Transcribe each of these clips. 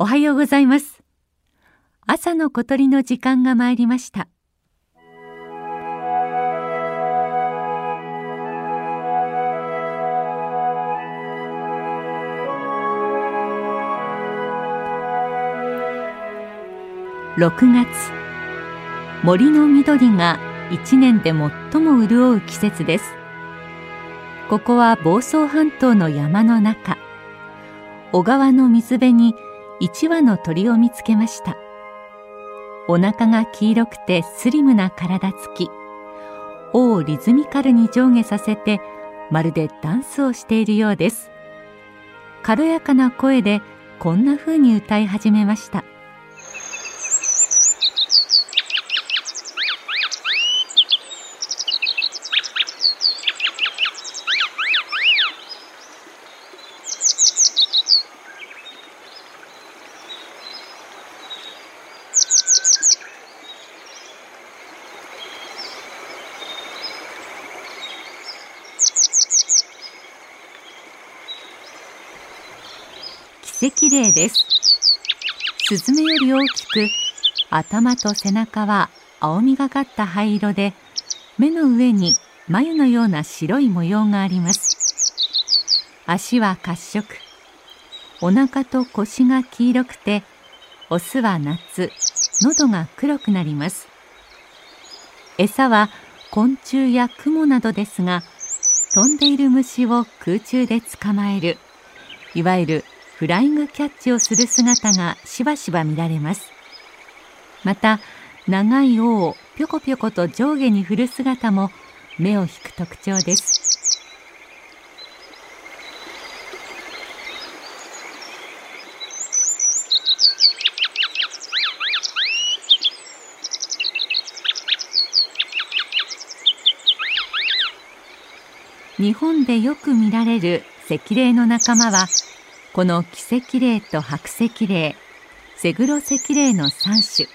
おはようございます。朝の小鳥の時間が参りました。6月。森の緑が一年で最も潤う季節です。ここは房総半島の山の中。小川の水辺に1羽の鳥を見つけました。お腹が黄色くてスリムな体つき尾をリズミカルに上下させてまるでダンスをしているようです。軽やかな声でこんな風に歌い始めました「奇麗です。スズメより大きく頭と背中は青みがかった灰色で目の上に眉のような白い模様があります。足は褐色。お腹と腰が黄色くてオスは夏。喉が黒くなります。餌は昆虫や雲などですが飛んでいる虫を空中で捕まえる。いわゆるフライングキャッチをする姿がしばしば見られます。また長い尾をぴょこぴょこと上下に振る姿も目を引く特徴です。日本でよく見られる赤霊の仲間はこの奇跡霊と白石霊セグロ石霊の3種。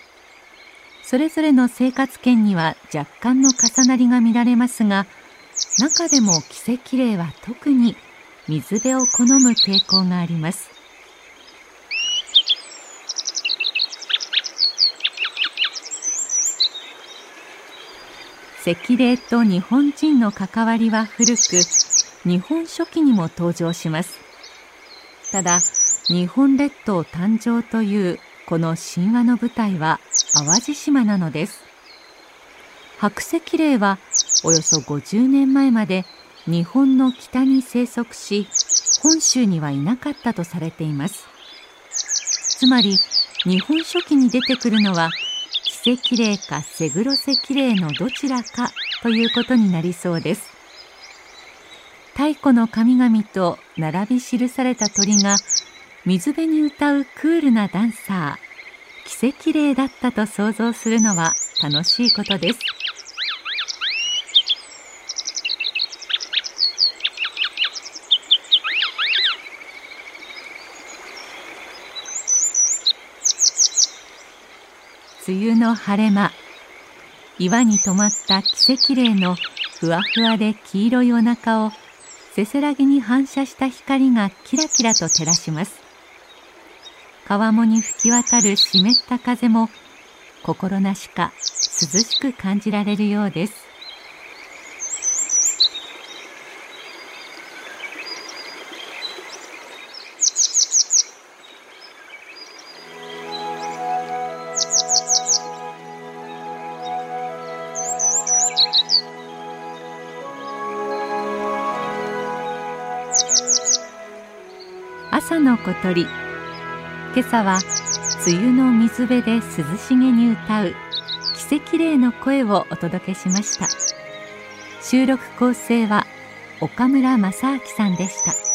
それぞれの生活圏には若干の重なりが見られますが中でも奇跡霊は特に水辺を好む傾向があります。赤霊と日本人の関わりは古く日本書紀にも登場します。ただ日本列島誕生というこの神話の舞台は淡路島なのです。白石霊はおよそ50年前まで日本の北に生息し本州にはいなかったとされています。つまり日本書紀に出てくるのは奇跡霊かセグロ石霊のどちらかということになりそうです。太古の神々と並び記された鳥が水辺に歌うクールなダンサー奇跡霊だったと想像するのは楽しいことです。梅雨の晴れ間岩に止まった奇跡霊のふわふわで黄色いお腹をせせらぎに反射した光がキラキラと照らします。川面に吹き渡る湿った風も心なしか涼しく感じられるようです。朝の小鳥。今朝は梅雨の水辺で涼しげに歌う奇跡霊の声をお届けしました。収録構成は岡村正明さんでした。